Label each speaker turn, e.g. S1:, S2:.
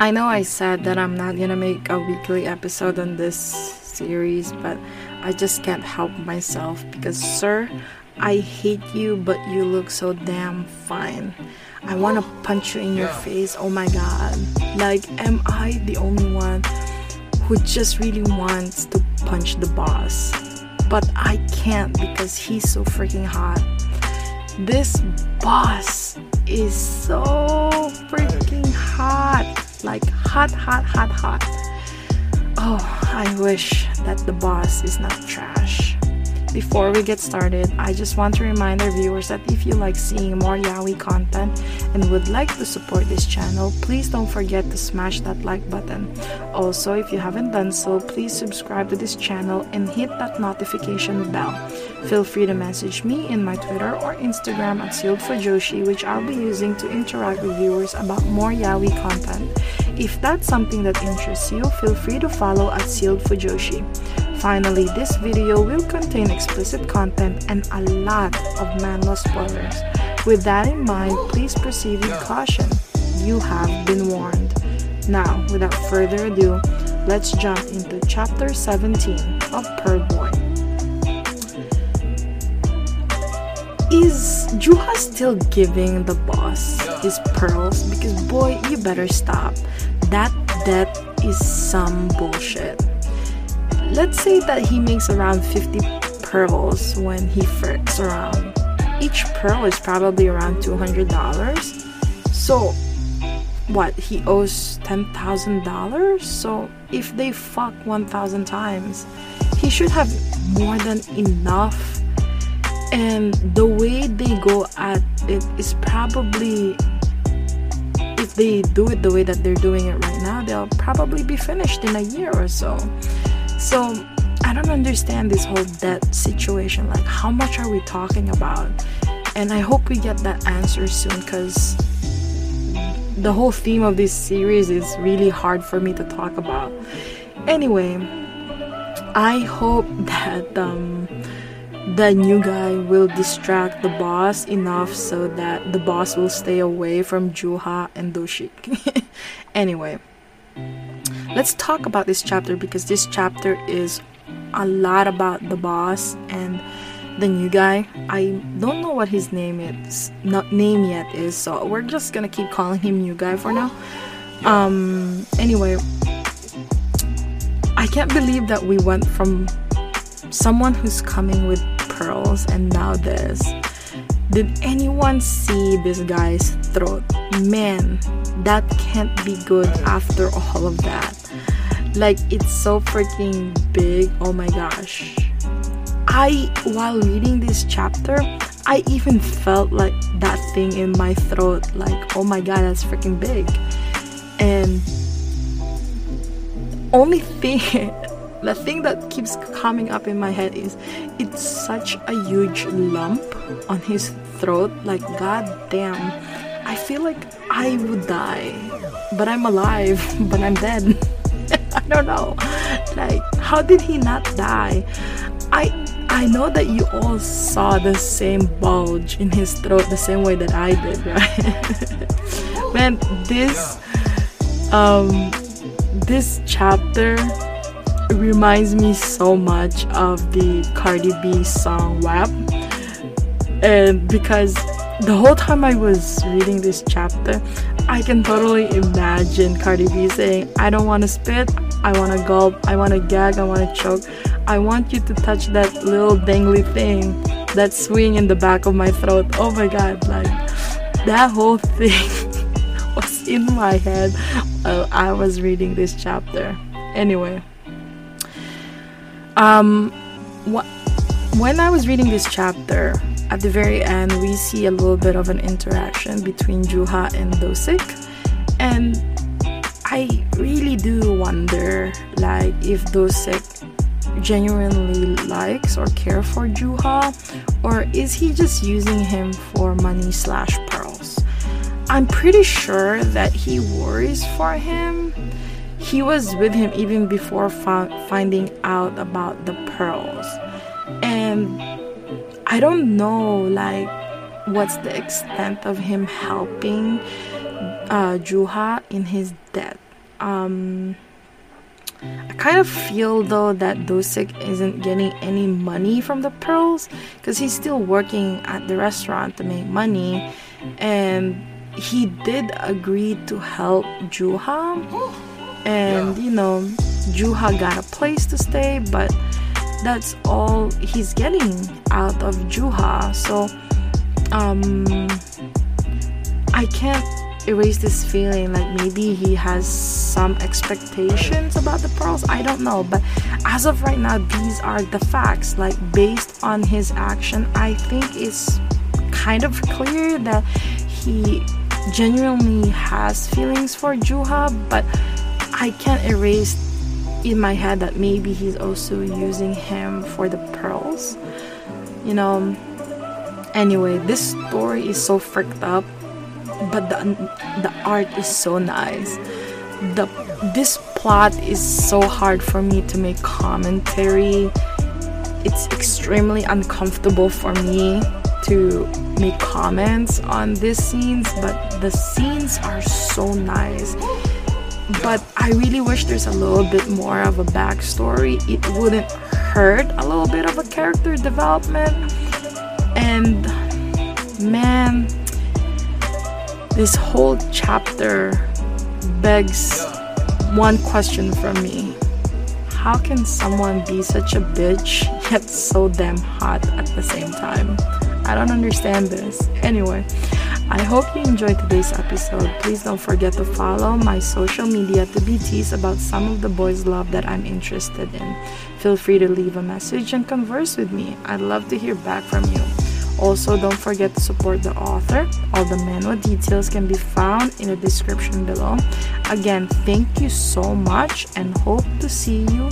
S1: I know I said that I'm not gonna make a weekly episode on this series, but I just can't help myself because, sir, I hate you, but you look so damn fine. I wanna punch you in your face. Oh my god. Like, am I the only one who just really wants to punch the boss? But I can't because he's so freaking hot. This boss hot, hot, hot, hot. Oh, I wish that the boss is not trash. Before we get started, I just want to remind our viewers that if you like seeing more Yaoi content and would like to support this channel, please don't forget to smash that like button. Also, if you haven't done so, please subscribe to this channel and hit that notification bell. Feel free to message me in my Twitter or Instagram at Sealed Joshi, which I'll be using to interact with viewers about more Yaoi content. If that's something that interests you, feel free to follow at Sealed for Joshi. Finally, this video will contain explicit content and a lot of manhwa spoilers. With that in mind, please proceed with caution. You have been warned. Now, without further ado, let's jump into chapter 17 of Pearl Boy. Is Juha still giving the boss his pearls? Because boy, you better stop. That debt is some bullshit let's say that he makes around 50 pearls when he flirts around. Each pearl is probably around $200. So, what? He owes $10,000? So, if they fuck 1,000 times, he should have more than enough. And the way they go at it is probably if they do it the way that they're doing it right now, they'll probably be finished in a year or so. So I don't understand this whole debt situation. Like, how much are we talking about? And I hope we get that answer soon because the whole theme of this series is really hard for me to talk about. Anyway, I hope that um, the new guy will distract the boss enough so that the boss will stay away from Juha and Doshik. anyway, let's talk about this chapter because this chapter is a lot about the boss and the new guy. I don't know what his name is, not name yet is, so we're just gonna keep calling him new guy for now. Um, anyway, I can't believe that we went from someone who's coming with pearls and now this. Did anyone see this guy's throat? Man, that can't be good after all of that. Like, it's so freaking big. Oh my gosh. I, while reading this chapter, I even felt like that thing in my throat. Like, oh my god, that's freaking big. And only thing, the thing that keeps coming up in my head is it's such a huge lump on his throat. Like, god damn. I feel like I would die, but I'm alive, but I'm dead. I don't know. Like, how did he not die? I I know that you all saw the same bulge in his throat the same way that I did, right? Man, this um this chapter reminds me so much of the Cardi B song WAP. And because the whole time I was reading this chapter, I can totally imagine Cardi B saying, I don't want to spit, I want to gulp, I want to gag, I want to choke. I want you to touch that little dangly thing, that swing in the back of my throat. Oh my god, like that whole thing was in my head while I was reading this chapter. Anyway, um, wh- when I was reading this chapter, at the very end, we see a little bit of an interaction between Juha and Dosik. And I really do wonder like if Dosik genuinely likes or care for Juha or is he just using him for money slash pearls? I'm pretty sure that he worries for him. He was with him even before finding out about the pearls. And I don't know like what's the extent of him helping uh, Juha in his death. Um, I kind of feel though that Dosik isn't getting any money from the pearls because he's still working at the restaurant to make money, and he did agree to help Juha, and you know Juha got a place to stay, but that's all he's getting out of Juha. So um, I can't erase this feeling like maybe he has some expectations about the pearls. I don't know but as of right now these are the facts. Like based on his action i think it's kind of clear that he genuinely has feelings for juha but i can't erase in my head that maybe he's also using him for the pearls you know anyway this story is so freaked up but the the art is so nice. The this plot is so hard for me to make commentary. It's extremely uncomfortable for me to make comments on these scenes, but the scenes are so nice. But I really wish there's a little bit more of a backstory. It wouldn't hurt a little bit of a character development. And man, this whole chapter begs one question from me How can someone be such a bitch yet so damn hot at the same time? I don't understand this. Anyway, I hope you enjoyed today's episode. Please don't forget to follow my social media to be teased about some of the boys' love that I'm interested in. Feel free to leave a message and converse with me. I'd love to hear back from you. Also, don't forget to support the author. All the manhwa details can be found in the description below. Again, thank you so much and hope to see you